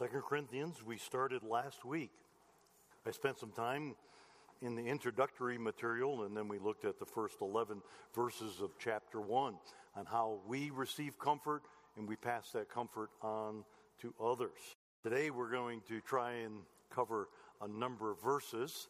Second Corinthians, we started last week. I spent some time in the introductory material, and then we looked at the first 11 verses of chapter 1 on how we receive comfort and we pass that comfort on to others. Today, we're going to try and cover a number of verses.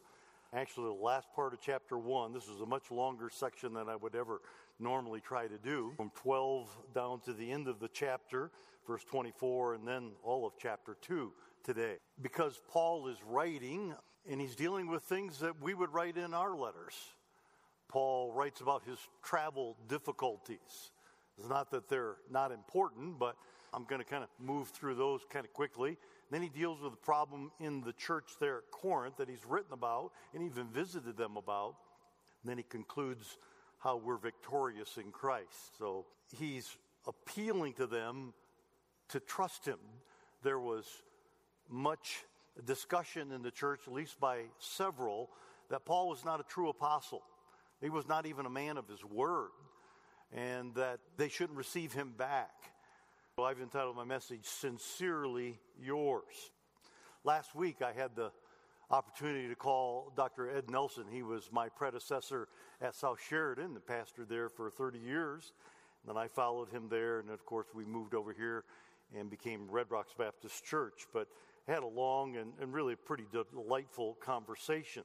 Actually, the last part of chapter 1, this is a much longer section than I would ever normally try to do, from 12 down to the end of the chapter verse 24, and then all of chapter 2 today. Because Paul is writing, and he's dealing with things that we would write in our letters. Paul writes about his travel difficulties. It's not that they're not important, but I'm going to kind of move through those kind of quickly. Then he deals with the problem in the church there at Corinth that he's written about and even visited them about. And then he concludes how we're victorious in Christ. So he's appealing to them to trust him. There was much discussion in the church, at least by several, that Paul was not a true apostle. He was not even a man of his word, and that they shouldn't receive him back. So I've entitled my message, Sincerely Yours. Last week I had the opportunity to call Dr. Ed Nelson. He was my predecessor at South Sheridan, the pastor there for 30 years. And then I followed him there, and of course, we moved over here and became Red Rocks Baptist Church, but had a long and, and really pretty delightful conversation.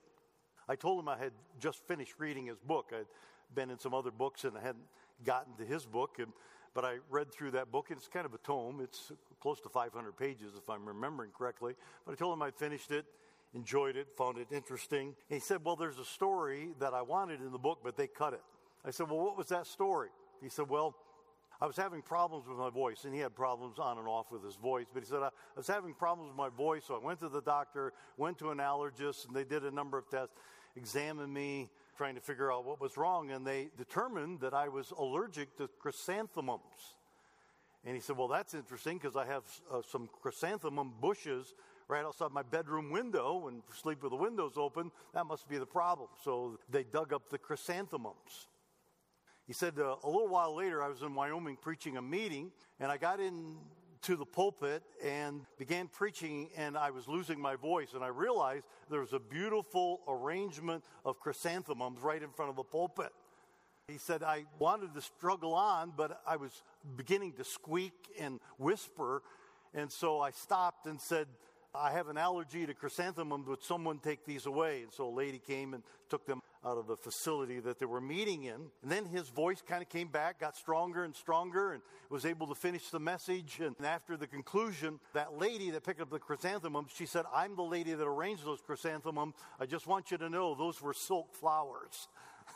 I told him I had just finished reading his book. I'd been in some other books and I hadn't gotten to his book, and, but I read through that book, it's kind of a tome. It's close to 500 pages, if I'm remembering correctly. But I told him I finished it, enjoyed it, found it interesting. And he said, Well, there's a story that I wanted in the book, but they cut it. I said, Well, what was that story? He said, Well, I was having problems with my voice, and he had problems on and off with his voice. But he said, I was having problems with my voice, so I went to the doctor, went to an allergist, and they did a number of tests, examined me, trying to figure out what was wrong, and they determined that I was allergic to chrysanthemums. And he said, Well, that's interesting because I have uh, some chrysanthemum bushes right outside my bedroom window and sleep with the windows open. That must be the problem. So they dug up the chrysanthemums. He said, uh, a little while later, I was in Wyoming preaching a meeting, and I got into the pulpit and began preaching, and I was losing my voice. And I realized there was a beautiful arrangement of chrysanthemums right in front of the pulpit. He said, I wanted to struggle on, but I was beginning to squeak and whisper. And so I stopped and said, I have an allergy to chrysanthemums. Would someone take these away? And so a lady came and took them out of the facility that they were meeting in. And then his voice kind of came back, got stronger and stronger, and was able to finish the message. And after the conclusion, that lady that picked up the chrysanthemums, she said, I'm the lady that arranged those chrysanthemums. I just want you to know those were silk flowers.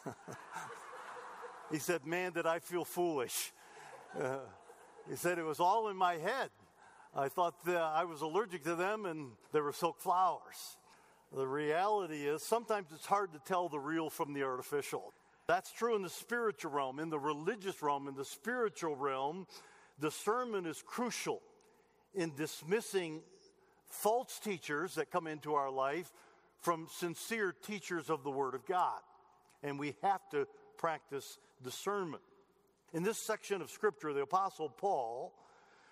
he said, Man, did I feel foolish. Uh, he said, It was all in my head. I thought I was allergic to them and they were silk flowers. The reality is sometimes it's hard to tell the real from the artificial. That's true in the spiritual realm. In the religious realm, in the spiritual realm, discernment is crucial in dismissing false teachers that come into our life from sincere teachers of the Word of God. And we have to practice discernment. In this section of Scripture, the Apostle Paul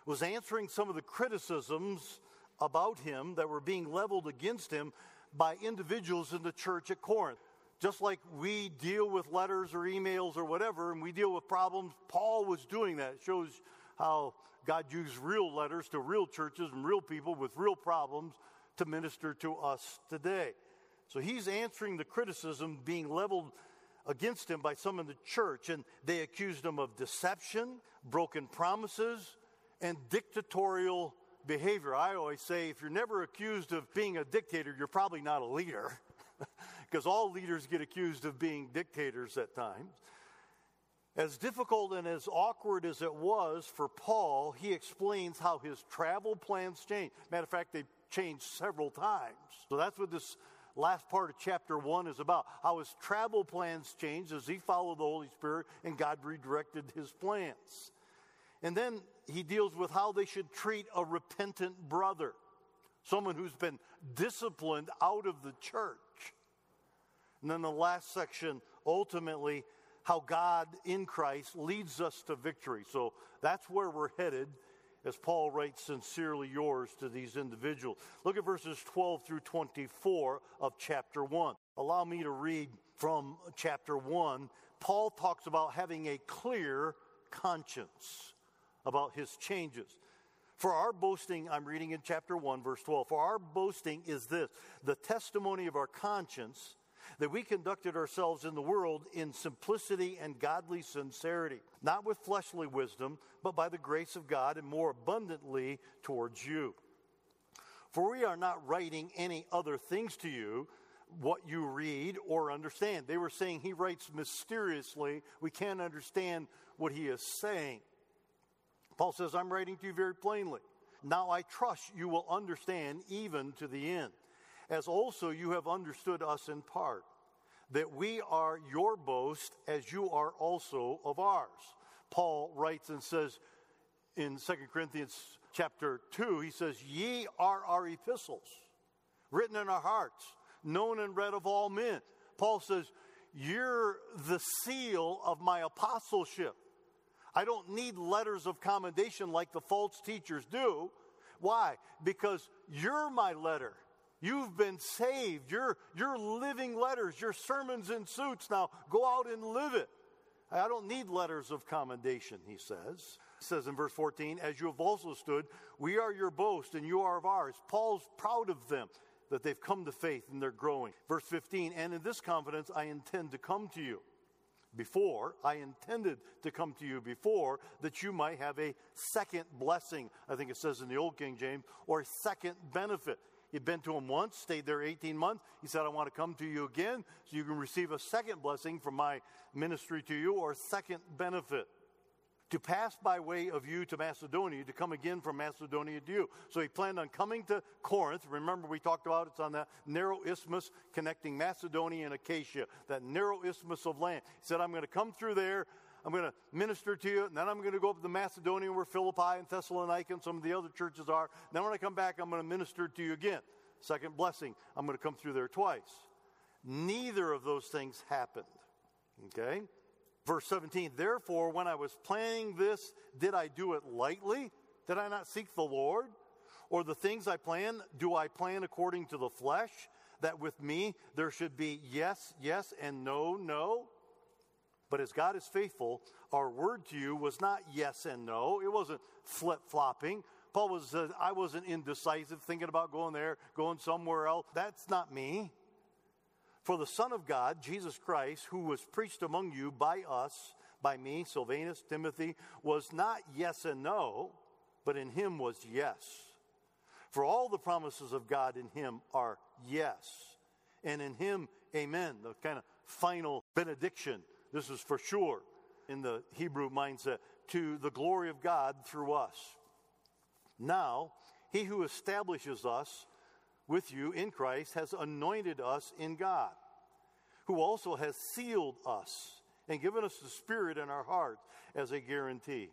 was answering some of the criticisms about him that were being leveled against him by individuals in the church at Corinth. Just like we deal with letters or emails or whatever, and we deal with problems, Paul was doing that. It shows how God used real letters to real churches and real people with real problems to minister to us today. So he's answering the criticism being leveled against him by some in the church, and they accused him of deception, broken promises, and dictatorial behavior. I always say if you're never accused of being a dictator, you're probably not a leader, because all leaders get accused of being dictators at times. As difficult and as awkward as it was for Paul, he explains how his travel plans changed. Matter of fact, they changed several times. So that's what this last part of chapter one is about how his travel plans changed as he followed the Holy Spirit and God redirected his plans. And then he deals with how they should treat a repentant brother, someone who's been disciplined out of the church. And then the last section, ultimately, how God in Christ leads us to victory. So that's where we're headed as Paul writes sincerely yours to these individuals. Look at verses 12 through 24 of chapter 1. Allow me to read from chapter 1. Paul talks about having a clear conscience about his changes. For our boasting, I'm reading in chapter 1, verse 12. For our boasting is this the testimony of our conscience that we conducted ourselves in the world in simplicity and godly sincerity, not with fleshly wisdom, but by the grace of God and more abundantly towards you. For we are not writing any other things to you, what you read or understand. They were saying he writes mysteriously. We can't understand what he is saying. Paul says, I'm writing to you very plainly. Now I trust you will understand even to the end as also you have understood us in part, that we are your boast as you are also of ours. Paul writes and says in 2 Corinthians chapter 2, he says, Ye are our epistles, written in our hearts, known and read of all men. Paul says, You're the seal of my apostleship. I don't need letters of commendation like the false teachers do. Why? Because you're my letter. You've been saved. You're, you're living letters. Your sermons in suits. Now go out and live it. I don't need letters of commendation, he says. Says in verse 14, as you have also stood, we are your boast and you are of ours. Paul's proud of them that they've come to faith and they're growing. Verse 15, and in this confidence I intend to come to you. Before, I intended to come to you before that you might have a second blessing, I think it says in the Old King James, or a second benefit. You'd been to him once, stayed there 18 months. He said, I want to come to you again so you can receive a second blessing from my ministry to you or second benefit. To pass by way of you to Macedonia, to come again from Macedonia to you. So he planned on coming to Corinth. Remember, we talked about it's on that narrow isthmus connecting Macedonia and Achaia, that narrow isthmus of land. He said, I'm going to come through there. I'm going to minister to you, and then I'm going to go up to Macedonia where Philippi and Thessalonica and some of the other churches are. Then when I come back, I'm going to minister to you again. Second blessing, I'm going to come through there twice. Neither of those things happened. Okay? Verse 17, therefore, when I was planning this, did I do it lightly? Did I not seek the Lord? Or the things I plan, do I plan according to the flesh? That with me there should be yes, yes, and no, no? But as God is faithful, our word to you was not yes and no. It wasn't flip flopping. Paul was, uh, I wasn't indecisive, thinking about going there, going somewhere else. That's not me. For the Son of God, Jesus Christ, who was preached among you by us, by me, Silvanus, Timothy, was not yes and no, but in him was yes. For all the promises of God in him are yes. And in him, amen, the kind of final benediction this is for sure in the Hebrew mindset, to the glory of God through us. Now, he who establishes us with you in Christ has anointed us in God, who also has sealed us and given us the Spirit in our hearts as a guarantee.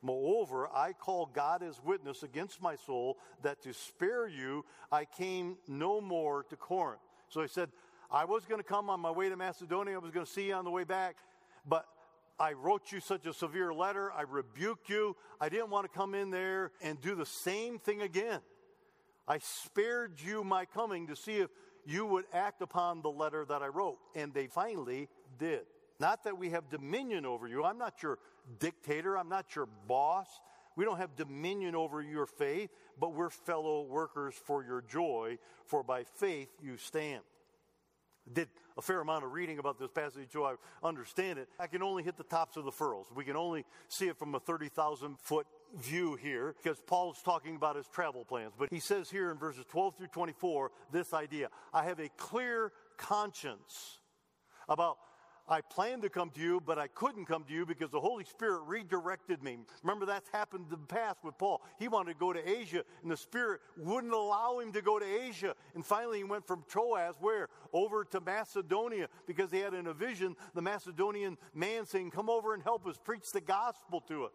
Moreover, I call God as witness against my soul that to spare you I came no more to Corinth. So he said, I was going to come on my way to Macedonia. I was going to see you on the way back, but I wrote you such a severe letter. I rebuked you. I didn't want to come in there and do the same thing again. I spared you my coming to see if you would act upon the letter that I wrote. And they finally did. Not that we have dominion over you. I'm not your dictator. I'm not your boss. We don't have dominion over your faith, but we're fellow workers for your joy, for by faith you stand did a fair amount of reading about this passage so I understand it. I can only hit the tops of the furrows. We can only see it from a 30,000 foot view here because Paul's talking about his travel plans. But he says here in verses 12 through 24 this idea I have a clear conscience about I planned to come to you, but I couldn't come to you because the Holy Spirit redirected me. Remember, that's happened in the past with Paul. He wanted to go to Asia, and the Spirit wouldn't allow him to go to Asia. And finally, he went from Troas, where? Over to Macedonia, because he had in a vision the Macedonian man saying, Come over and help us, preach the gospel to us.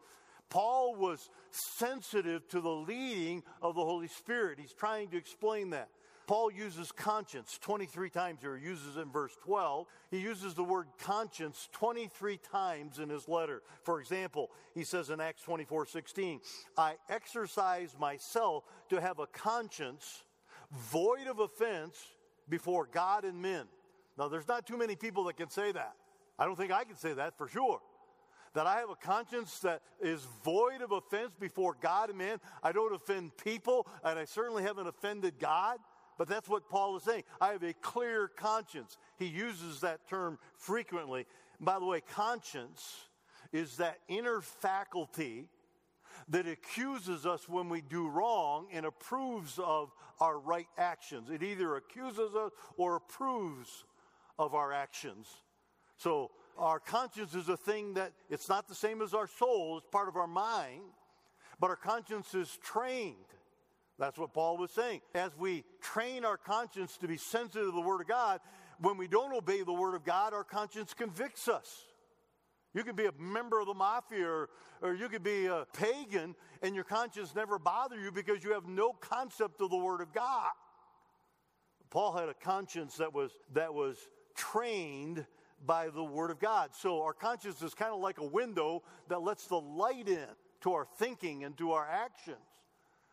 Paul was sensitive to the leading of the Holy Spirit. He's trying to explain that. Paul uses conscience 23 times here. He uses in verse 12. He uses the word conscience 23 times in his letter. For example, he says in Acts 24 16, I exercise myself to have a conscience void of offense before God and men. Now, there's not too many people that can say that. I don't think I can say that for sure. That I have a conscience that is void of offense before God and man. I don't offend people, and I certainly haven't offended God. But that's what Paul is saying. I have a clear conscience. He uses that term frequently. By the way, conscience is that inner faculty that accuses us when we do wrong and approves of our right actions. It either accuses us or approves of our actions. So, our conscience is a thing that it's not the same as our soul, it's part of our mind, but our conscience is trained. That's what Paul was saying. As we train our conscience to be sensitive to the Word of God, when we don't obey the Word of God, our conscience convicts us. You could be a member of the mafia or, or you could be a pagan and your conscience never bother you because you have no concept of the Word of God. Paul had a conscience that was, that was trained by the Word of God. So our conscience is kind of like a window that lets the light in to our thinking and to our actions.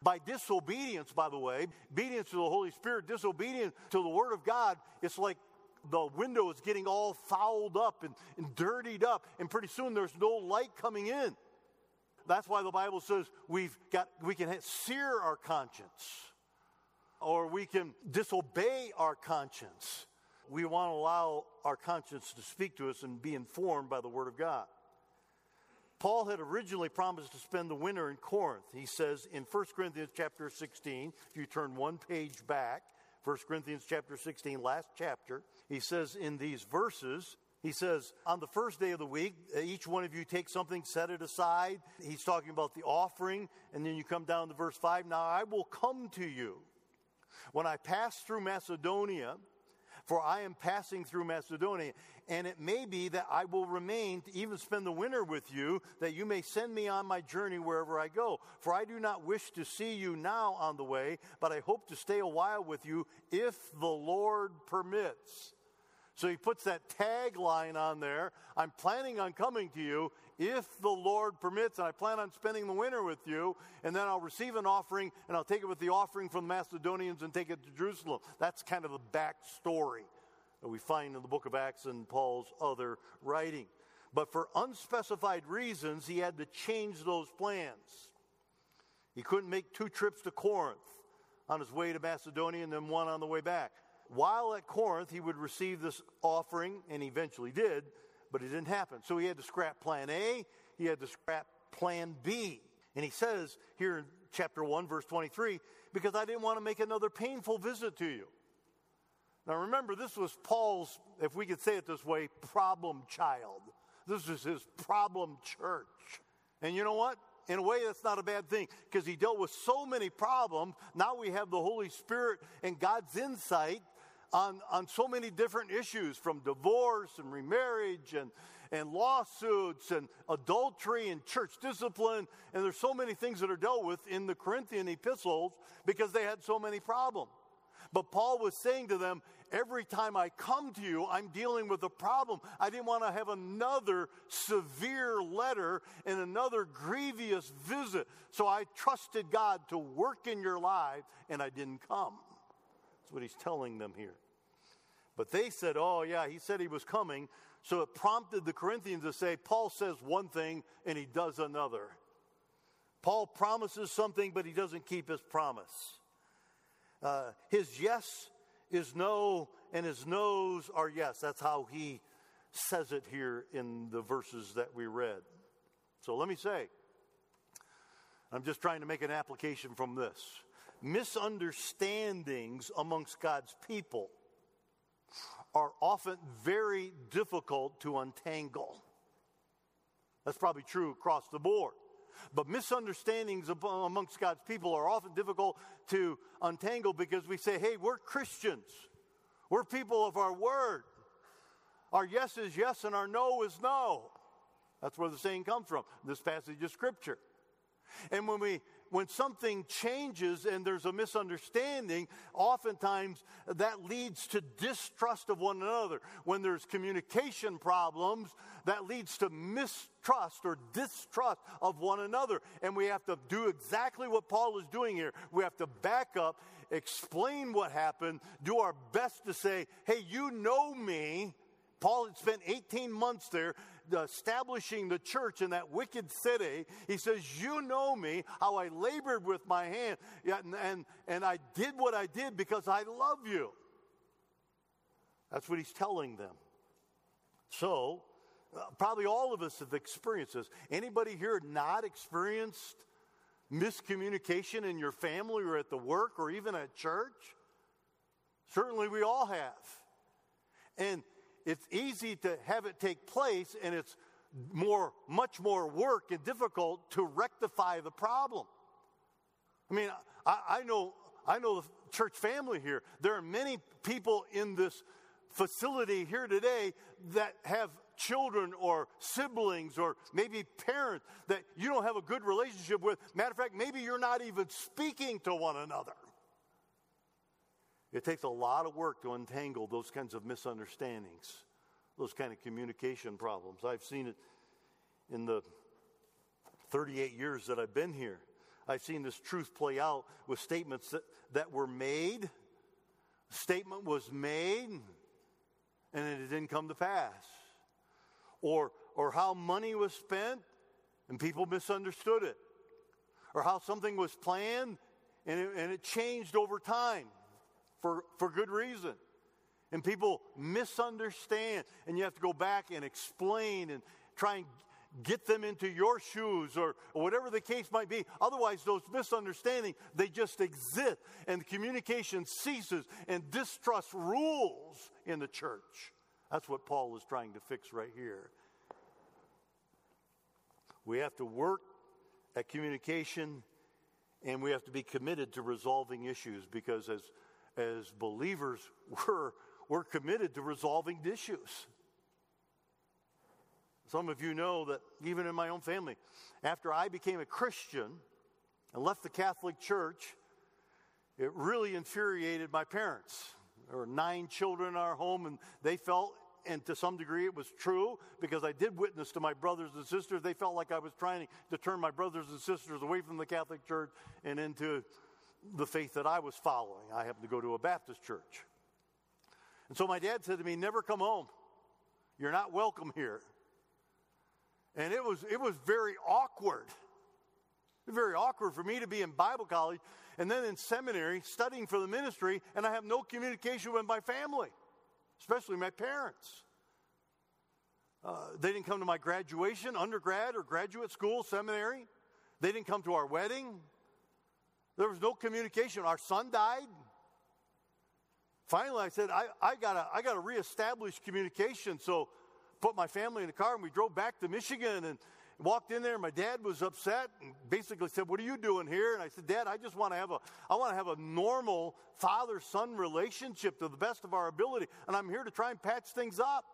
By disobedience, by the way, obedience to the Holy Spirit, disobedience to the Word of God, it's like the window is getting all fouled up and, and dirtied up, and pretty soon there's no light coming in. That's why the Bible says we've got we can sear our conscience, or we can disobey our conscience. We want to allow our conscience to speak to us and be informed by the Word of God. Paul had originally promised to spend the winter in Corinth. He says in 1 Corinthians chapter 16, if you turn one page back, 1 Corinthians chapter 16, last chapter, he says in these verses, he says, on the first day of the week, uh, each one of you take something, set it aside. He's talking about the offering. And then you come down to verse 5. Now I will come to you when I pass through Macedonia for I am passing through Macedonia, and it may be that I will remain to even spend the winter with you, that you may send me on my journey wherever I go. For I do not wish to see you now on the way, but I hope to stay a while with you if the Lord permits. So he puts that tagline on there I'm planning on coming to you if the Lord permits, and I plan on spending the winter with you, and then I'll receive an offering, and I'll take it with the offering from the Macedonians and take it to Jerusalem. That's kind of the backstory that we find in the book of Acts and Paul's other writing. But for unspecified reasons, he had to change those plans. He couldn't make two trips to Corinth on his way to Macedonia and then one on the way back. While at Corinth, he would receive this offering, and eventually did, but it didn't happen. So he had to scrap plan A, he had to scrap plan B. And he says here in chapter 1, verse 23, because I didn't want to make another painful visit to you. Now remember, this was Paul's, if we could say it this way, problem child. This is his problem church. And you know what? In a way, that's not a bad thing because he dealt with so many problems. Now we have the Holy Spirit and God's insight on, on so many different issues from divorce and remarriage and, and lawsuits and adultery and church discipline. And there's so many things that are dealt with in the Corinthian epistles because they had so many problems. But Paul was saying to them, every time I come to you, I'm dealing with a problem. I didn't want to have another severe letter and another grievous visit. So I trusted God to work in your life, and I didn't come. That's what he's telling them here. But they said, oh, yeah, he said he was coming. So it prompted the Corinthians to say, Paul says one thing and he does another. Paul promises something, but he doesn't keep his promise. Uh, his yes is no, and his no's are yes. That's how he says it here in the verses that we read. So let me say, I'm just trying to make an application from this misunderstandings amongst God's people are often very difficult to untangle. That's probably true across the board. But misunderstandings amongst God's people are often difficult to untangle because we say, hey, we're Christians. We're people of our word. Our yes is yes and our no is no. That's where the saying comes from, this passage of Scripture. And when we when something changes and there's a misunderstanding, oftentimes that leads to distrust of one another. When there's communication problems, that leads to mistrust or distrust of one another. And we have to do exactly what Paul is doing here. We have to back up, explain what happened, do our best to say, hey, you know me. Paul had spent 18 months there establishing the church in that wicked city. He says, You know me, how I labored with my hand, and, and, and I did what I did because I love you. That's what he's telling them. So, uh, probably all of us have experienced this. Anybody here not experienced miscommunication in your family or at the work or even at church? Certainly we all have. And it's easy to have it take place and it's more much more work and difficult to rectify the problem. I mean, I, I know I know the church family here. There are many people in this facility here today that have children or siblings or maybe parents that you don't have a good relationship with. Matter of fact, maybe you're not even speaking to one another. It takes a lot of work to untangle those kinds of misunderstandings, those kind of communication problems. I've seen it in the 38 years that I've been here. I've seen this truth play out with statements that, that were made. A statement was made, and it didn't come to pass. Or, or how money was spent, and people misunderstood it. Or how something was planned, and it, and it changed over time for, for good reason. And people misunderstand, and you have to go back and explain and try and get them into your shoes or, or, whatever the case might be. Otherwise, those misunderstandings, they just exist, and communication ceases, and distrust rules in the church. That's what Paul is trying to fix right here. We have to work at communication and we have to be committed to resolving issues because as as believers, we're, we're committed to resolving issues. Some of you know that even in my own family, after I became a Christian and left the Catholic Church, it really infuriated my parents. There were nine children in our home, and they felt, and to some degree it was true, because I did witness to my brothers and sisters. They felt like I was trying to turn my brothers and sisters away from the Catholic Church and into the faith that I was following. I happened to go to a Baptist church. And so my dad said to me, Never come home. You're not welcome here. And it was, it was very awkward. Very awkward for me to be in Bible college and then in seminary studying for the ministry, and I have no communication with my family, especially my parents. Uh, they didn't come to my graduation, undergrad or graduate school, seminary. They didn't come to our wedding. There was no communication. Our son died. Finally, I said, I, I gotta, I gotta reestablish communication. So put my family in the car and we drove back to Michigan and walked in there. My dad was upset and basically said, What are you doing here? And I said, Dad, I just want to have a I want to have a normal father-son relationship to the best of our ability. And I'm here to try and patch things up.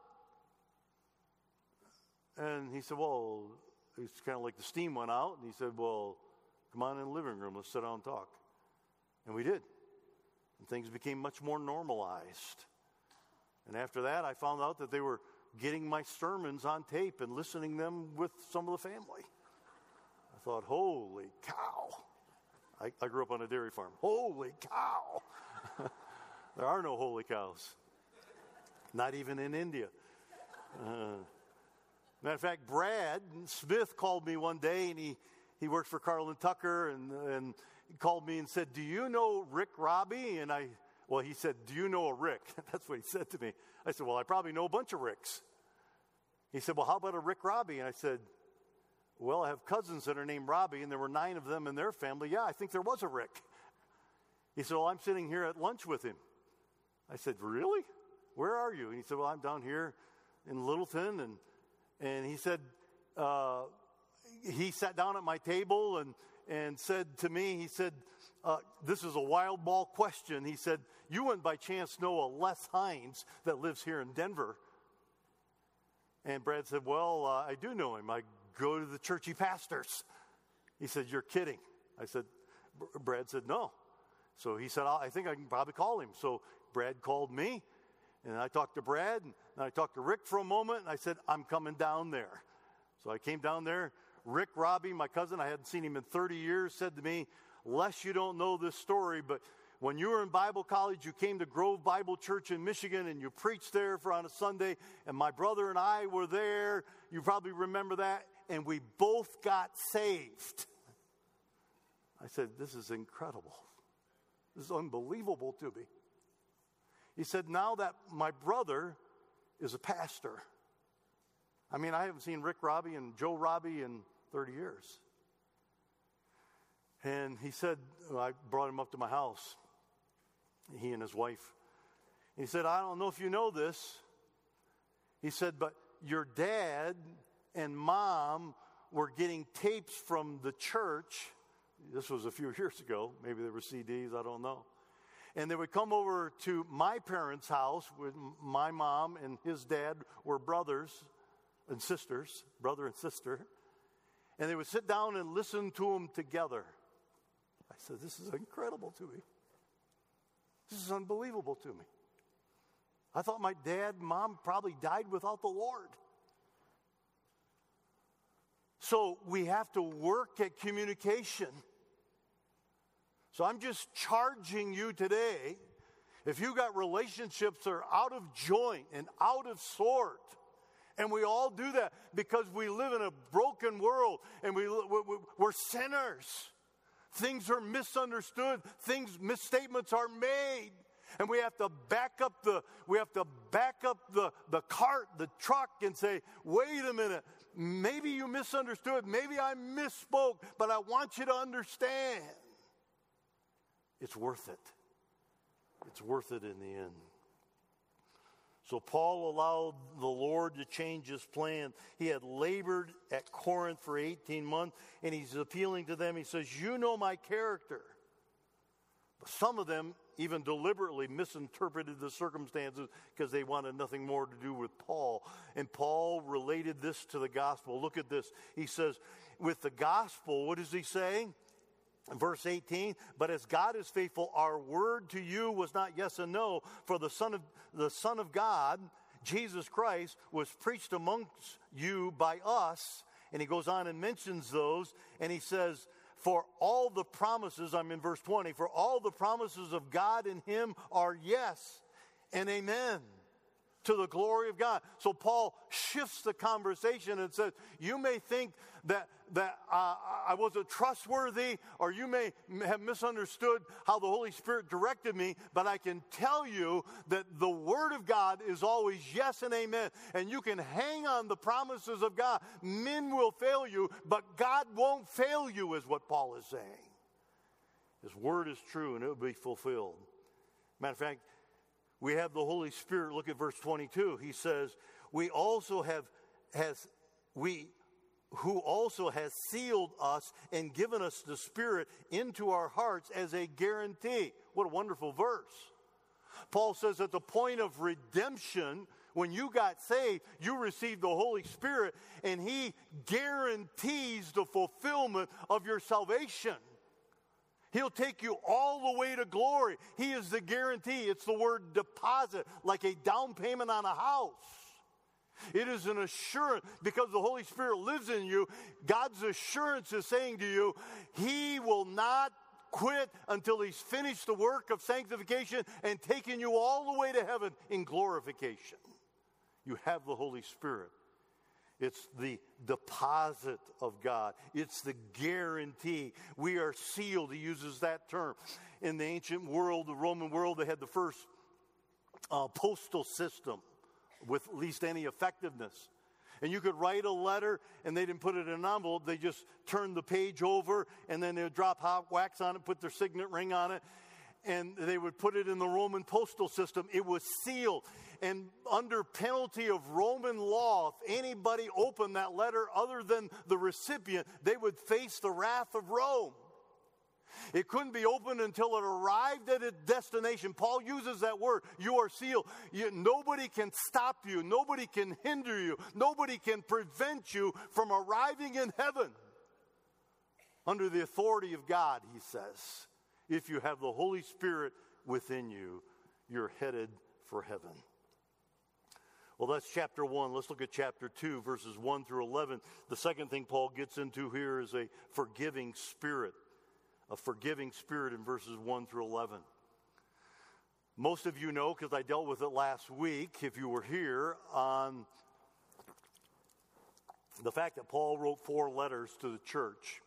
And he said, Well, it's kind of like the steam went out. And he said, Well, Come on in the living room, let's sit down and talk. And we did. And things became much more normalized. And after that, I found out that they were getting my sermons on tape and listening them with some of the family. I thought, holy cow. I, I grew up on a dairy farm. Holy cow. there are no holy cows, not even in India. Uh, matter of fact, Brad Smith called me one day and he, he worked for Carlin Tucker and, and called me and said, Do you know Rick Robbie? And I, well, he said, Do you know a Rick? That's what he said to me. I said, Well, I probably know a bunch of Ricks. He said, Well, how about a Rick Robbie? And I said, Well, I have cousins that are named Robbie, and there were nine of them in their family. Yeah, I think there was a Rick. He said, Well, I'm sitting here at lunch with him. I said, Really? Where are you? And he said, Well, I'm down here in Littleton. And, and he said, uh, he sat down at my table and, and said to me, he said, uh, this is a wild ball question. He said, you wouldn't by chance know a Les Hines that lives here in Denver. And Brad said, well, uh, I do know him. I go to the church he pastors. He said, you're kidding. I said, Brad said, No. So he said, I think I can probably call him. So Brad called me, and I talked to Brad, and I talked to Rick for a moment, and I said, I'm coming down there. So I came down there. Rick Robbie, my cousin, I hadn't seen him in 30 years, said to me, Les you don't know this story, but when you were in Bible college, you came to Grove Bible Church in Michigan and you preached there for on a Sunday, and my brother and I were there. You probably remember that, and we both got saved. I said, This is incredible. This is unbelievable to me. He said, Now that my brother is a pastor, I mean, I haven't seen Rick Robbie and Joe Robbie in 30 years. And he said, I brought him up to my house, he and his wife. He said, I don't know if you know this. He said, but your dad and mom were getting tapes from the church. This was a few years ago. Maybe they were CDs, I don't know. And they would come over to my parents' house with my mom and his dad were brothers and sisters, brother and sister. And they would sit down and listen to them together. I said, This is incredible to me. This is unbelievable to me. I thought my dad mom probably died without the Lord. So we have to work at communication. So I'm just charging you today. If you got relationships that are out of joint and out of sort, and we all do that because we live in a broken world and we, we're sinners. Things are misunderstood, things, misstatements are made. And we have to back up the we have to back up the, the cart, the truck, and say, wait a minute, maybe you misunderstood, maybe I misspoke, but I want you to understand. It's worth it. It's worth it in the end. So Paul allowed the Lord to change his plan. He had labored at Corinth for 18 months, and he's appealing to them. He says, You know my character. But some of them even deliberately misinterpreted the circumstances because they wanted nothing more to do with Paul. And Paul related this to the gospel. Look at this. He says, With the gospel, what is he saying? Verse 18, but as God is faithful, our word to you was not yes and no, for the Son of the Son of God, Jesus Christ, was preached amongst you by us. And he goes on and mentions those, and he says, For all the promises, I'm in verse 20, for all the promises of God in him are yes and amen to the glory of God. So Paul shifts the conversation and says, You may think that, that uh, I wasn't trustworthy, or you may have misunderstood how the Holy Spirit directed me, but I can tell you that the Word of God is always yes and amen. And you can hang on the promises of God. Men will fail you, but God won't fail you, is what Paul is saying. His Word is true and it will be fulfilled. Matter of fact, we have the Holy Spirit. Look at verse 22. He says, We also have, has, we, who also has sealed us and given us the Spirit into our hearts as a guarantee. What a wonderful verse. Paul says at the point of redemption, when you got saved, you received the Holy Spirit, and He guarantees the fulfillment of your salvation. He'll take you all the way to glory. He is the guarantee. It's the word deposit, like a down payment on a house. It is an assurance because the Holy Spirit lives in you. God's assurance is saying to you, He will not quit until He's finished the work of sanctification and taken you all the way to heaven in glorification. You have the Holy Spirit. It's the deposit of God. It's the guarantee. We are sealed. He uses that term. In the ancient world, the Roman world, they had the first uh, postal system with least any effectiveness. And you could write a letter and they didn't put it in an envelope. They just turned the page over and then they would drop hot wax on it, put their signet ring on it, and they would put it in the Roman postal system. It was sealed. And under penalty of Roman law, if anybody opened that letter other than the recipient, they would face the wrath of Rome. It couldn't be opened until it arrived at its destination. Paul uses that word. You are sealed. You, nobody can stop you. Nobody can hinder you. Nobody can prevent you from arriving in heaven. under the authority of God, he says. If you have the Holy Spirit within you, you're headed for heaven. Well, that's chapter 1. Let's look at chapter 2, verses 1 through 11. The second thing Paul gets into here is a forgiving spirit. A forgiving spirit in verses 1 through 11. Most of you know, because I dealt with it last week, if you were here, on the fact that Paul wrote four letters to the church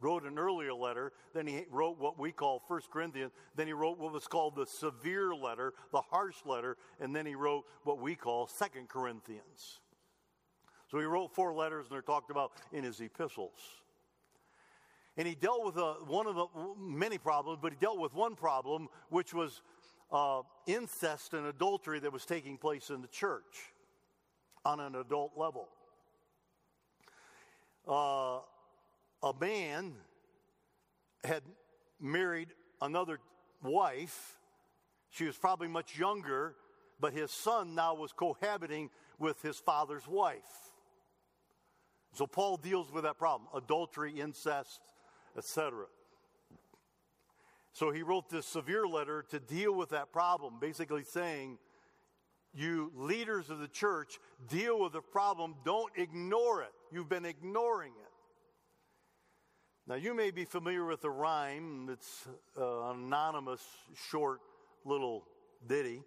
wrote an earlier letter, then he wrote what we call First Corinthians, then he wrote what was called the severe letter, the harsh letter, and then he wrote what we call Second Corinthians. So he wrote four letters and they're talked about in his epistles. And he dealt with a, one of the many problems, but he dealt with one problem, which was uh, incest and adultery that was taking place in the church on an adult level. Uh, a man had married another wife. She was probably much younger, but his son now was cohabiting with his father's wife. So Paul deals with that problem adultery, incest, etc. So he wrote this severe letter to deal with that problem, basically saying, You leaders of the church, deal with the problem, don't ignore it. You've been ignoring it. Now, you may be familiar with the rhyme. It's uh, an anonymous, short little ditty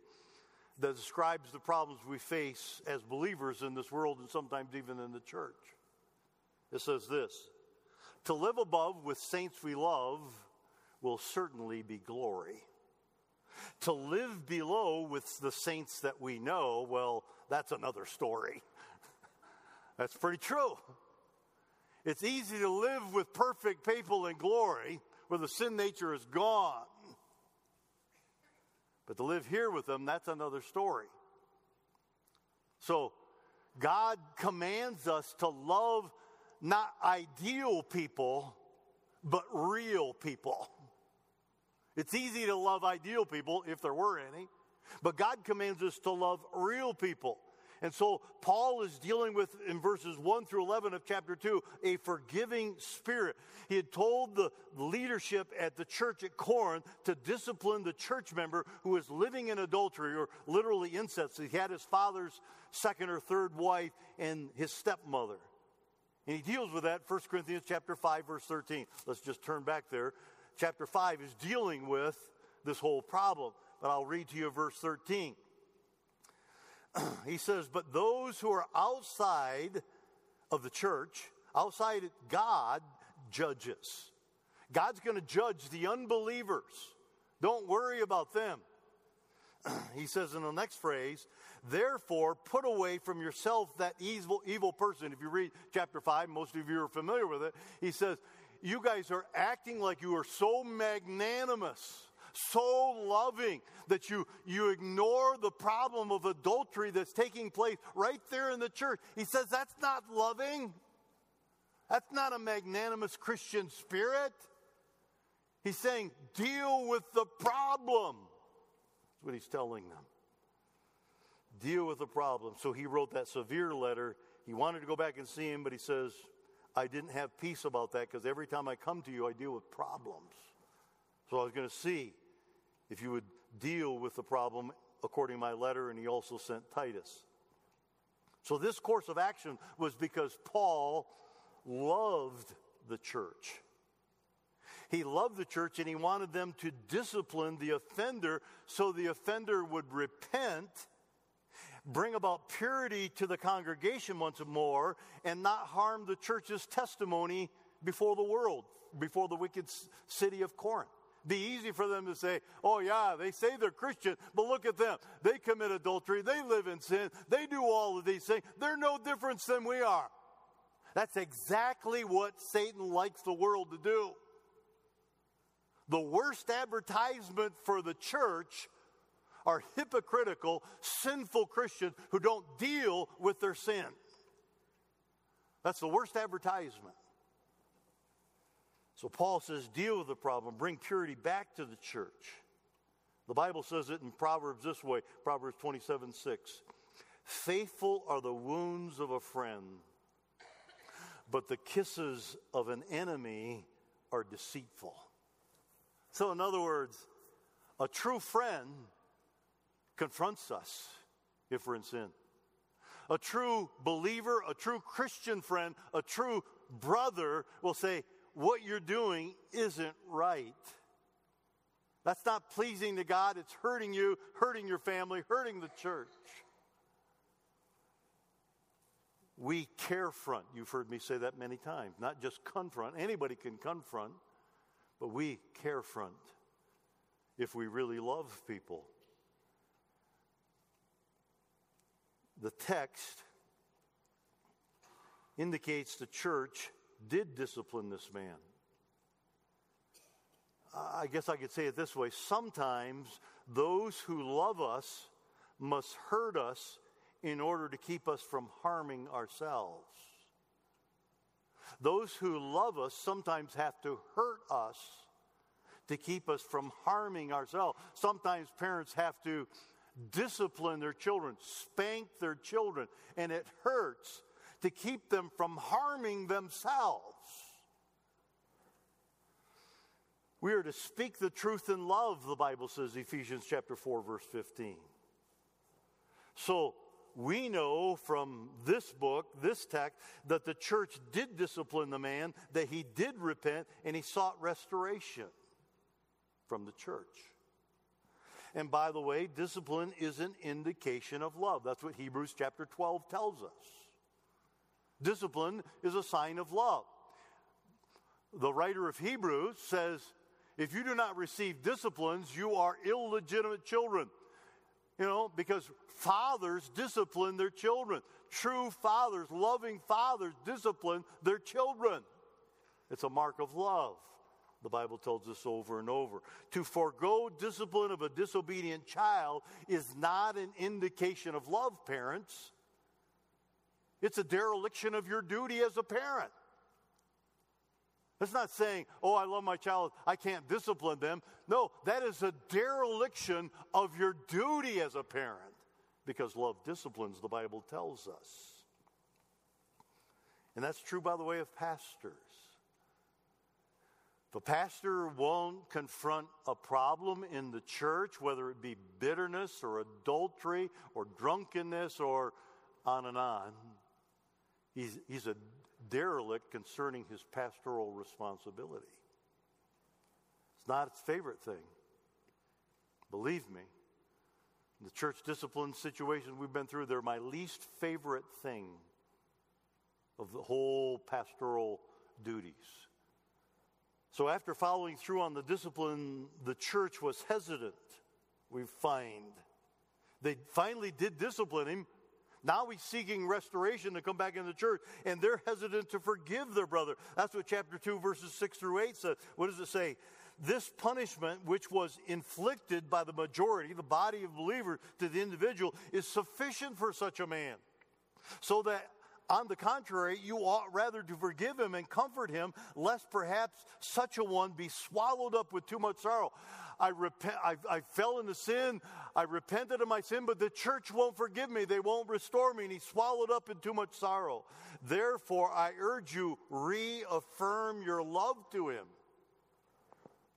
that describes the problems we face as believers in this world and sometimes even in the church. It says this To live above with saints we love will certainly be glory. To live below with the saints that we know, well, that's another story. that's pretty true. It's easy to live with perfect people in glory where the sin nature is gone. But to live here with them, that's another story. So, God commands us to love not ideal people, but real people. It's easy to love ideal people if there were any, but God commands us to love real people. And so Paul is dealing with, in verses 1 through 11 of chapter 2, a forgiving spirit. He had told the leadership at the church at Corinth to discipline the church member who was living in adultery or literally incest. He had his father's second or third wife and his stepmother. And he deals with that 1 Corinthians chapter 5 verse 13. Let's just turn back there. Chapter 5 is dealing with this whole problem. But I'll read to you verse 13. he says, But those who are outside of the church, outside God, judges. God's going to judge the unbelievers. Don't worry about them. he says in the next phrase, therefore put away from yourself that evil, evil person. If you read chapter 5, most of you are familiar with it. He says, you guys are acting like you are so magnanimous so loving that you, you ignore the problem of adultery that's taking place right there in the church. He says that's not loving. That's not a magnanimous Christian spirit. He's saying, deal with the problem. That's what he's telling them. Deal with the problem. So he wrote that severe letter. He wanted to go back and see him, but he says, I didn't have peace about that because every time I come to you, I deal with problems. So I was going to see if you would deal with the problem according to my letter, and he also sent Titus. So, this course of action was because Paul loved the church. He loved the church and he wanted them to discipline the offender so the offender would repent, bring about purity to the congregation once more, and not harm the church's testimony before the world, before the wicked city of Corinth be easy for them to say, oh, yeah, they say they're Christian, but look at them. They commit adultery, they live in sin, they do all of these things. They're no different than we are. That's exactly what Satan likes the world to do. The worst advertisement for the church are hypocritical, sinful Christians who don't deal with their sin. That's the worst advertisement. So Paul says, deal with the problem, bring purity back to the church. The Bible says it in Proverbs this way Proverbs 27 6. Faithful are the wounds of a friend, but the kisses of an enemy are deceitful. So, in other words, a true friend confronts us if we're in sin. A true believer, a true Christian friend, a true brother will say, What you're doing isn't right. That's not pleasing to God. It's hurting you, hurting your family, hurting the church. We carefront. You've heard me say that many times. Not just confront. Anybody can confront, but we carefront if we really love people. The text indicates the church did discipline this man. I guess I could say it this way sometimes those who love us must hurt us in order to keep us from harming ourselves. Those who love us sometimes have to hurt us to keep us from harming ourselves. Sometimes parents have to discipline their children, spank their children, and it hurts to keep them from harming themselves. We are to speak the truth in love, the Bible says, Ephesians chapter 4, verse 15. So we know from this book, this text, that the church did discipline the man, that he did repent, and he sought restoration from the church. And by the way, discipline is an indication of love. That's what Hebrews chapter 12 tells us. Discipline is a sign of love. The writer of Hebrews says, if you do not receive disciplines, you are illegitimate children. You know, because fathers discipline their children. True fathers, loving fathers, discipline their children. It's a mark of love. The Bible tells us over and over. To forego discipline of a disobedient child is not an indication of love, parents. It's a dereliction of your duty as a parent. That's not saying, oh, I love my child, I can't discipline them. No, that is a dereliction of your duty as a parent because love disciplines, the Bible tells us. And that's true, by the way, of pastors. If a pastor won't confront a problem in the church, whether it be bitterness or adultery or drunkenness or on and on, he's, he's a derelict concerning his pastoral responsibility. It's not his favorite thing. Believe me, the church discipline situations we've been through, they're my least favorite thing of the whole pastoral duties. So, after following through on the discipline, the church was hesitant, we find. They finally did discipline him, now he's seeking restoration to come back in the church, and they're hesitant to forgive their brother. That's what chapter 2, verses 6 through 8 says. What does it say? This punishment, which was inflicted by the majority, the body of believers, to the individual, is sufficient for such a man. So that on the contrary, you ought rather to forgive him and comfort him, lest perhaps such a one be swallowed up with too much sorrow. I, repent, I, I fell into sin. I repented of my sin, but the church won't forgive me. They won't restore me. And he's swallowed up in too much sorrow. Therefore, I urge you, reaffirm your love to him.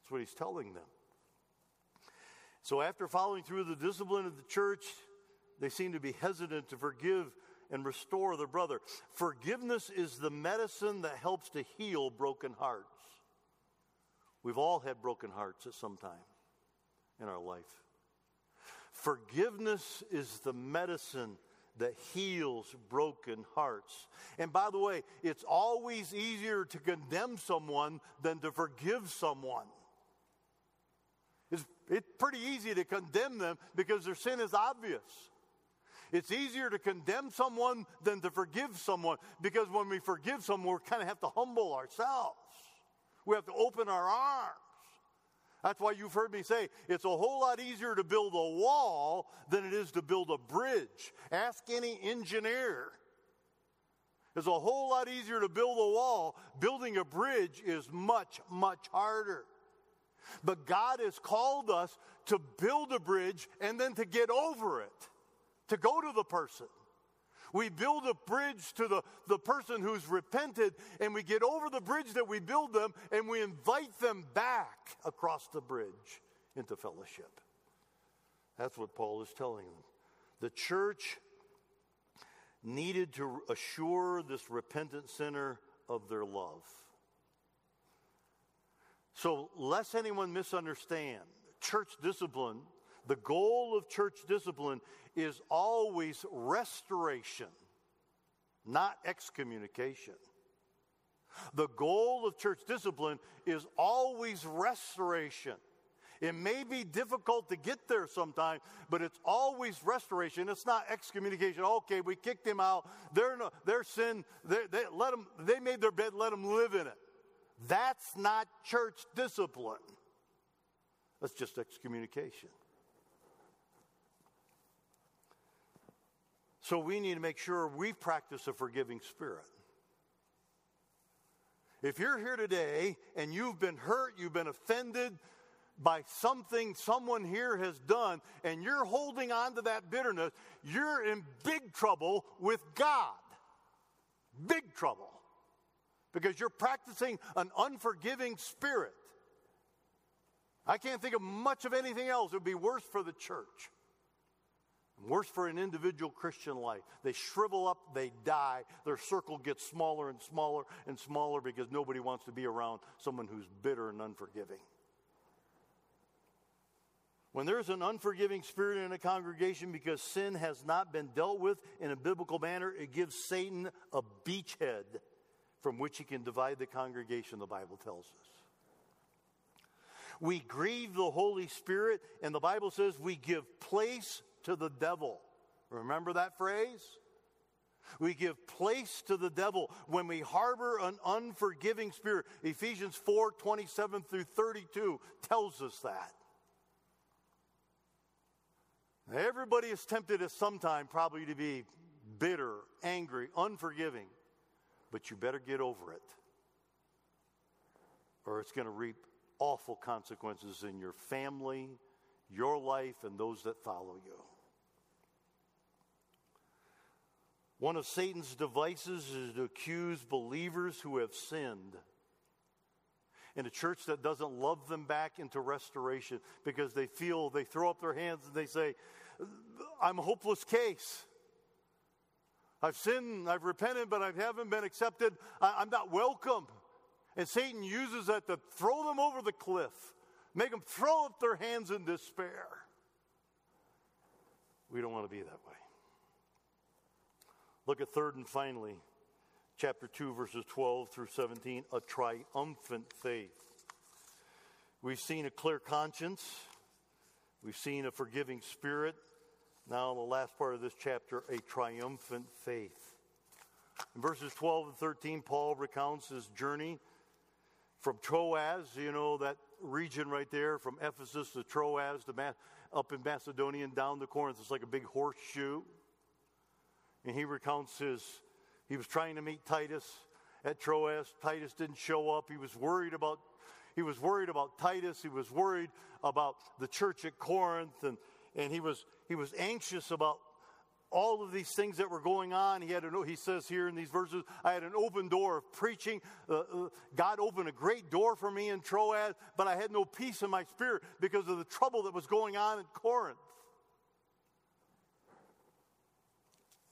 That's what he's telling them. So, after following through the discipline of the church, they seem to be hesitant to forgive and restore the brother. Forgiveness is the medicine that helps to heal broken hearts. We've all had broken hearts at some time in our life. Forgiveness is the medicine that heals broken hearts. And by the way, it's always easier to condemn someone than to forgive someone. It's, it's pretty easy to condemn them because their sin is obvious. It's easier to condemn someone than to forgive someone because when we forgive someone, we kind of have to humble ourselves. We have to open our arms. That's why you've heard me say it's a whole lot easier to build a wall than it is to build a bridge. Ask any engineer. It's a whole lot easier to build a wall. Building a bridge is much, much harder. But God has called us to build a bridge and then to get over it, to go to the person. We build a bridge to the, the person who's repented, and we get over the bridge that we build them, and we invite them back across the bridge into fellowship. That's what Paul is telling them. The church needed to assure this repentant sinner of their love. So, lest anyone misunderstand, church discipline, the goal of church discipline is always restoration, not excommunication. The goal of church discipline is always restoration. It may be difficult to get there sometimes, but it's always restoration. It's not excommunication. Okay, we kicked them out. They're no, their sin. They, they let them. They made their bed. Let them live in it. That's not church discipline. That's just excommunication. So we need to make sure we practice a forgiving spirit. If you're here today and you've been hurt, you've been offended by something someone here has done, and you're holding on to that bitterness, you're in big trouble with God. Big trouble. Because you're practicing an unforgiving spirit. I can't think of much of anything else that would be worse for the church. Worse for an individual Christian life. They shrivel up, they die. Their circle gets smaller and smaller and smaller because nobody wants to be around someone who's bitter and unforgiving. When there's an unforgiving spirit in a congregation because sin has not been dealt with in a biblical manner, it gives Satan a beachhead from which he can divide the congregation, the Bible tells us. We grieve the Holy Spirit, and the Bible says we give place to the devil. Remember that phrase? We give place to the devil when we harbor an unforgiving spirit. Ephesians 4 27 through 32 tells us that. Everybody is tempted at some time probably to be bitter, angry, unforgiving, but you better get over it, or it's going to reap awful consequences in your family, your life, and those that follow you. One of Satan's devices is to accuse believers who have sinned in a church that doesn't love them back into restoration because they feel they throw up their hands and they say, I'm a hopeless case. I've sinned, I've repented, but I haven't been accepted. I, am not welcome. And Satan uses that to throw them over the cliff, make them throw up their hands in despair. We don't want to be that way. Look at third and finally, chapter 2, verses 12 through 17, a triumphant faith. We've seen a clear conscience, we've seen a forgiving spirit. Now, the last part of this chapter, a triumphant faith. In verses 12 and 13, Paul recounts his journey from Troas, you know, that region right there, from Ephesus to Troas to Ma- up in Macedonia and down to Corinth. It's like a big horseshoe. And he recounts his, he was trying to meet Titus at Troas. Titus didn't show up. He was worried about, he was worried about Titus. He was worried about the church at Corinth. And, and he was, he was anxious about all of these things that were going on. He had an, he says here in these verses, I had an open door of preaching. Uh, uh, God opened a great door for me in Troas, but I had no peace in my spirit because of the trouble that was going on in Corinth.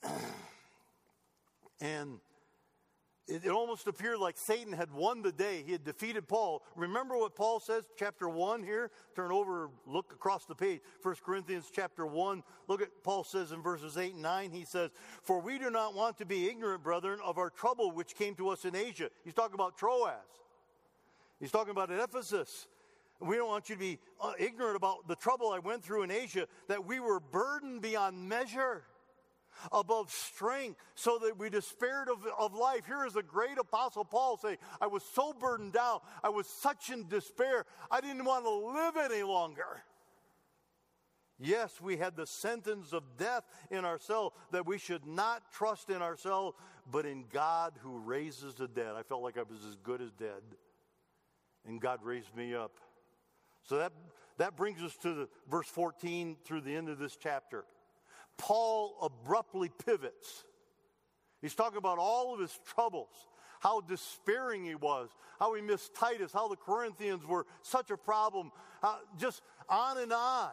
and it, it, almost appeared like Satan had won the day. He had defeated Paul. Remember what Paul says, chapter 1 here? Turn over, look across the page. 1 Corinthians chapter 1. Look at Paul says in verses 8 and 9. He says, For we do not want to be ignorant, brethren, of our trouble which came to us in Asia. He's talking about Troas. He's talking about Ephesus. We don't want you to be uh, ignorant about the trouble I went through in Asia, that we were burdened beyond measure above strength so that we despaired of, of life. Here is the great apostle Paul saying, I was so burdened down. I was such in despair. I didn't want to live any longer. Yes, we had the sentence of death in ourselves that we should not trust in ourselves, but in God who raises the dead. I felt like I was as good as dead. And God raised me up. So that, that brings us to the, verse 14 through the end of this chapter. Paul abruptly pivots He's talking about all of his troubles, how despairing he was, how he missed Titus, how the Corinthians were such a problem, just on and on.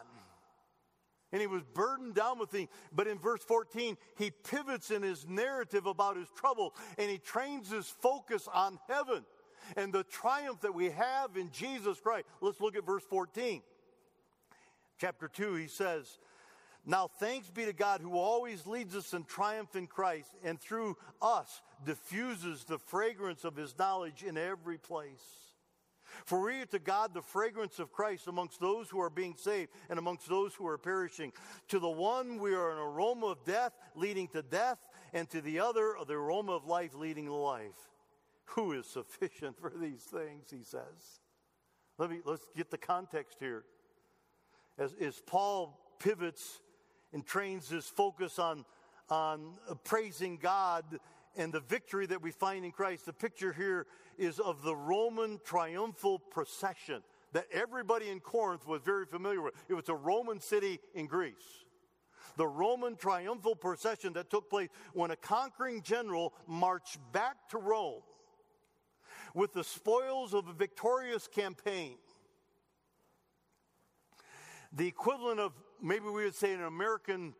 And he was burdened down with things. But in verse 14, he pivots in his narrative about his trouble and he trains his focus on heaven and the triumph that we have in Jesus Christ. Let's look at verse 14. Chapter 2, he says, Now thanks be to God who always leads us in triumph in Christ and through us diffuses the fragrance of his knowledge in every place. For we are to God the fragrance of Christ amongst those who are being saved and amongst those who are perishing. To the one we are an aroma of death leading to death, and to the other the aroma of life leading to life. Who is sufficient for these things, he says. Let me let's get the context here. As, as Paul pivots and trains his focus on, on praising God and the victory that we find in Christ. The picture here is of the Roman triumphal procession that everybody in Corinth was very familiar with. It was a Roman city in Greece. The Roman triumphal procession that took place when a conquering general marched back to Rome with the spoils of a victorious campaign. The equivalent of maybe we would say an American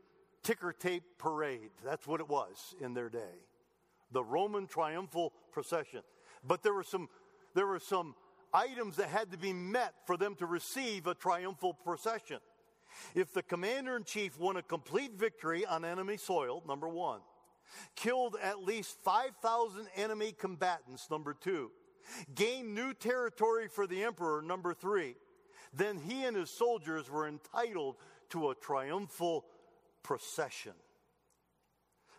ticker tape parade. That's what it was in their day the Roman triumphal procession. But there were some, there were some items that had to be met for them to receive a triumphal procession. If the commander in chief won a complete victory on enemy soil, number one, killed at least 5,000 enemy combatants, number two, gained new territory for the emperor, number three, then he and his soldiers were entitled to a triumphal procession.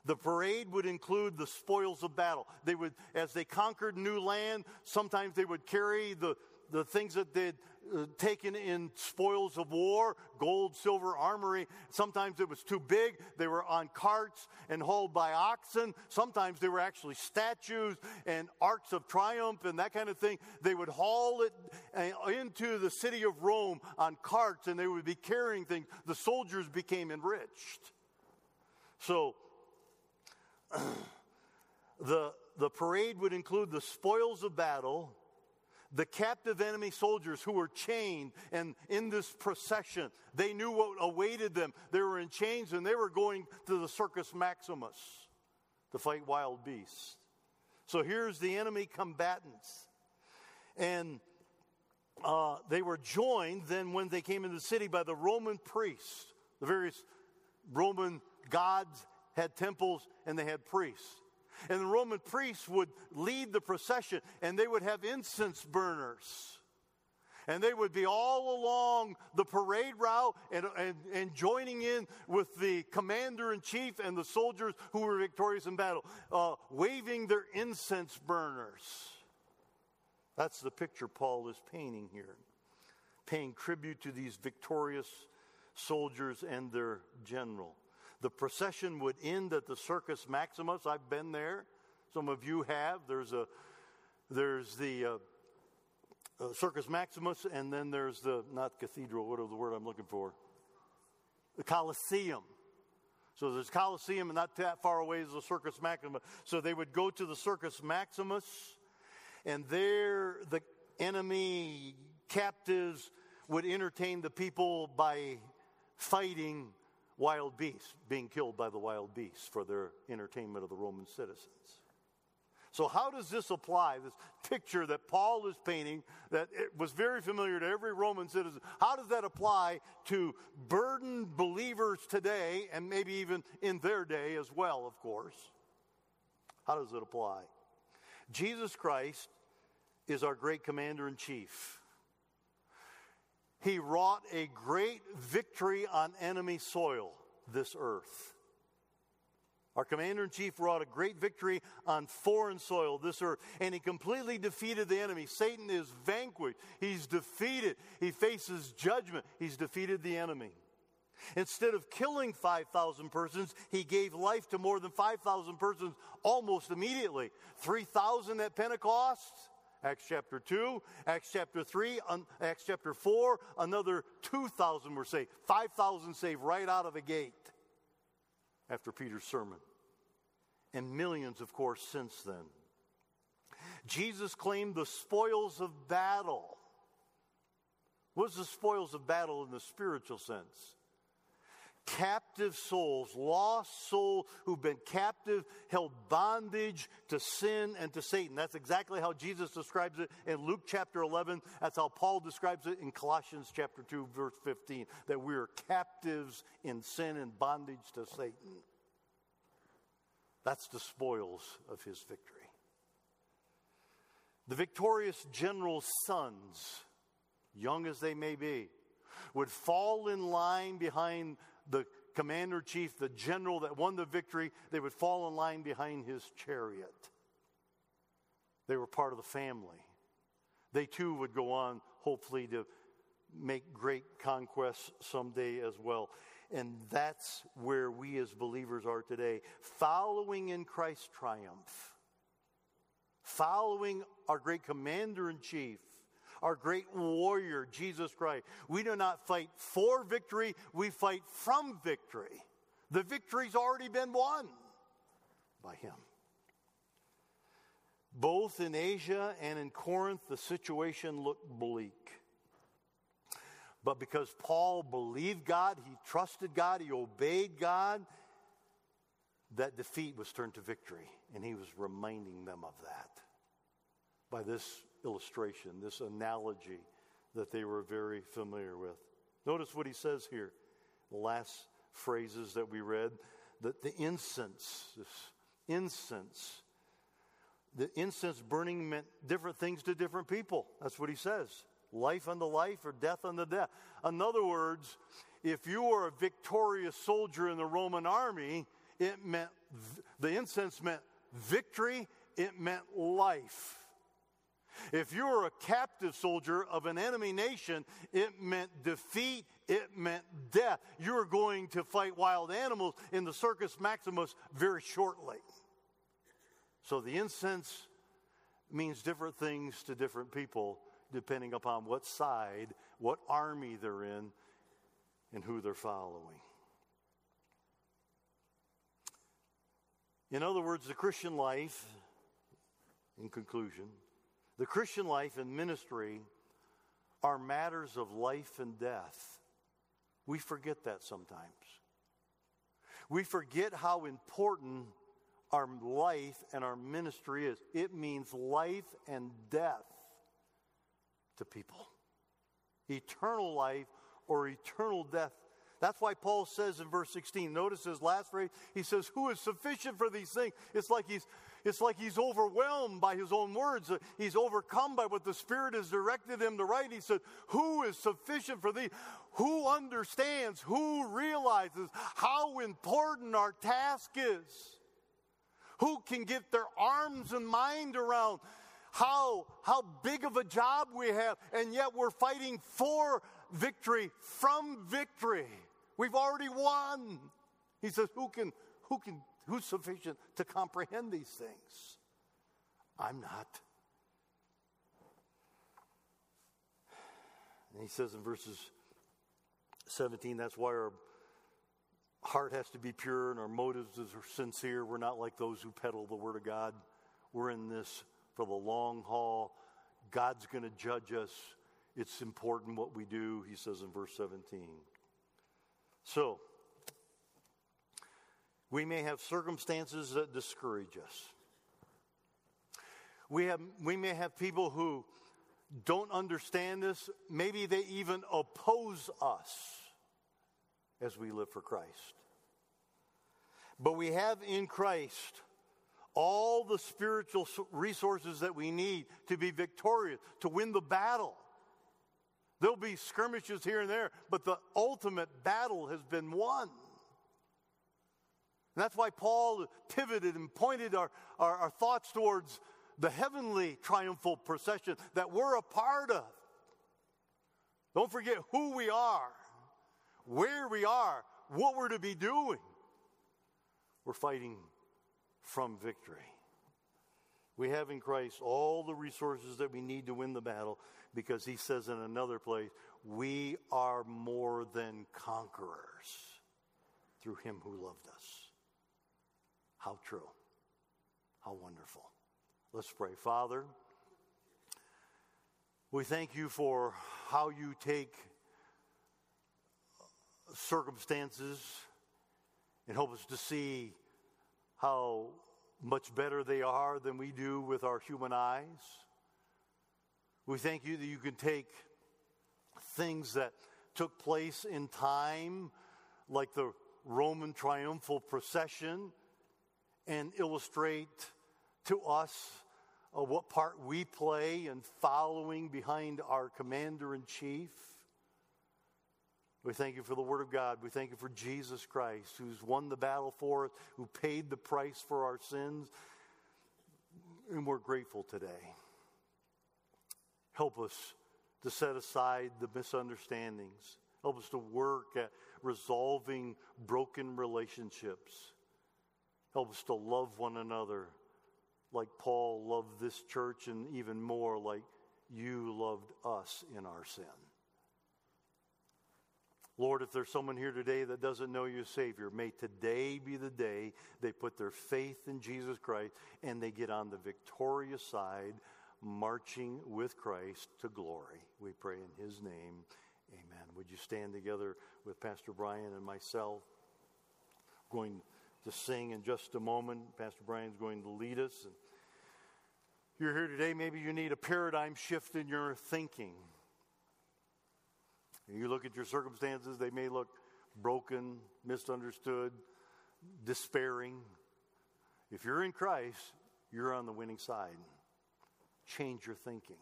The parade would include the spoils of battle. They would, as they conquered new land, sometimes they would carry the, the things that they'd uh, taken in spoils of war, gold, silver, armory. Sometimes it was too big. They were on carts and hauled by oxen. Sometimes they were actually statues and arcs of triumph and that kind of thing. They would haul it uh, into the city of Rome on carts and they would be carrying things. The soldiers became enriched. So the, the parade would include the spoils of battle, the captive enemy soldiers who were chained and in this procession. They knew what awaited them. They were in chains and they were going to the Circus Maximus to fight wild beasts. So here's the enemy combatants. And uh, they were joined then when they came into the city by the Roman priests, the various Roman gods had temples and they had priests. And the Roman priests would lead the procession and they would have incense burners. And they would be all along the parade route and, and, and joining in with the commander in chief and the soldiers who were victorious in battle, uh, waving their incense burners. That's the picture Paul is painting here, paying tribute to these victorious soldiers and their general. The procession would end at the Circus Maximus. I've been there. Some of you have. There's a there's the uh, uh, Circus Maximus, and then there's the not cathedral. What is the word I'm looking for? The Colosseum. So there's Colosseum, and not that far away is the Circus Maximus. So they would go to the Circus Maximus, and there the enemy captives would entertain the people by fighting wild beasts, being killed by the wild beasts for their entertainment of the Roman citizens. So, how does this apply? This picture that Paul is painting, that was very familiar to every Roman citizen, how does that apply to burdened believers today and maybe even in their day as well, of course? How does it apply? Jesus Christ is our great commander in chief he wrought a great victory on enemy soil, this earth. Our commander in chief wrought a great victory on foreign soil, this earth, and he completely defeated the enemy. Satan is vanquished. He's defeated. He faces judgment. He's defeated the enemy. Instead of killing 5,000 persons, he gave life to more than 5,000 persons almost immediately. 3,000 at Pentecost, Acts chapter 2, Acts chapter 3, Acts chapter 4, another 2,000 were saved. 5,000 saved right out of the gate after Peter's sermon. and millions, of course, since then. Jesus claimed the spoils of battle. What's the spoils of battle in the spiritual sense? Captive souls, lost souls who've been captive, held bondage to sin and to Satan. That's exactly how Jesus describes it in Luke chapter 11. That's how Paul describes it in Colossians chapter 2, verse 15, that we are captives in sin and bondage to Satan. That's the spoils of his victory. The victorious general's sons, young as they may be, would fall in line behind the commander chief, the general that won the victory, they would fall in line behind his chariot. They were part of the family. They too would go on, hopefully, to make great conquests someday as well. And that's where we as believers are today, following in Christ's triumph, following our great commander in chief, our great warrior, Jesus Christ. We do not fight for victory, we fight from victory. The victory's already been won by Him. Both in Asia and in Corinth, the situation looked bleak. But because Paul believed God, he trusted God, he obeyed God, that defeat was turned to victory. And he was reminding them of that by this illustration, this analogy that they were very familiar with. Notice what he says here, the last phrases that we read that the incense, this incense, the incense burning meant different things to different people. That's what he says life unto life or death unto death. In other words, if you were a victorious soldier in the Roman army, it meant the incense meant victory, it meant life. If you were a captive soldier of an enemy nation, it meant defeat, it meant death. You were going to fight wild animals in the Circus Maximus very shortly. So the incense means different things to different people depending upon what side, what army they're in, and who they're following. In other words, the Christian life, in conclusion, the Christian life and ministry are matters of life and death. We forget that sometimes. We forget how important our life and our ministry is. It means life and death to people eternal life or eternal death. That's why Paul says in verse 16, notice his last phrase, he says, Who is sufficient for these things? It's like he's it's like he's overwhelmed by his own words. He's overcome by what the Spirit has directed him to write. He said, Who is sufficient for thee? Who understands? Who realizes how important our task is? Who can get their arms and mind around how, how big of a job we have, and yet we're fighting for victory, from victory. We've already won. He says, Who can, who can Who's sufficient to comprehend these things? I'm not. And he says in verses 17, that's why our heart has to be pure and our motives are sincere. We're not like those who peddle the Word of God. We're in this for the long haul. God's going to judge us. It's important what we do, he says in verse 17. So, we may have circumstances that discourage us. We, have, we may have people who don't understand this. Maybe they even oppose us as we live for Christ. But we have in Christ all the spiritual resources that we need to be victorious, to win the battle. There'll be skirmishes here and there, but the ultimate battle has been won. And that's why Paul pivoted and pointed our, our, our thoughts towards the heavenly triumphal procession that we're a part of. Don't forget who we are, where we are, what we're to be doing. We're fighting from victory. We have in Christ all the resources that we need to win the battle because he says in another place, we are more than conquerors through him who loved us. How true. How wonderful. Let's pray. Father, we thank you for how you take circumstances and help us to see how much better they are than we do with our human eyes. We thank you that you can take things that took place in time, like the Roman triumphal procession, and illustrate to us uh, what part we play in following behind our commander in chief. We thank you for the Word of God. We thank you for Jesus Christ, who's won the battle for us, who paid the price for our sins. And we're grateful today. Help us to set aside the misunderstandings. Help us to work at resolving broken relationships. Help us to love one another like Paul loved this church, and even more like you loved us in our sin. Lord, if there's someone here today that doesn't know you as Savior, may today be the day they put their faith in Jesus Christ and they get on the victorious side, marching with Christ to glory. We pray in His name. Amen. Would you stand together with Pastor Brian and myself? going to sing in just a moment. Pastor Brian's going to lead us. And you're here today, maybe you need a paradigm shift in your thinking. You look at your circumstances, they may look broken, misunderstood, despairing. If you're in Christ, you're on the winning side. Change your thinking.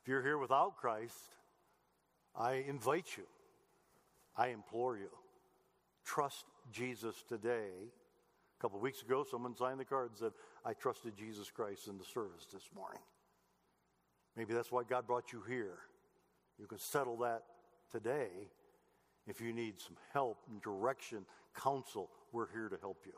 If you're here without Christ, I invite you, I implore you, trust Jesus today. A couple of weeks ago, someone signed the card and said, I trusted Jesus Christ in the service this morning. Maybe that's why God brought you here. You can settle that today. If you need some help and direction, counsel, we're here to help you.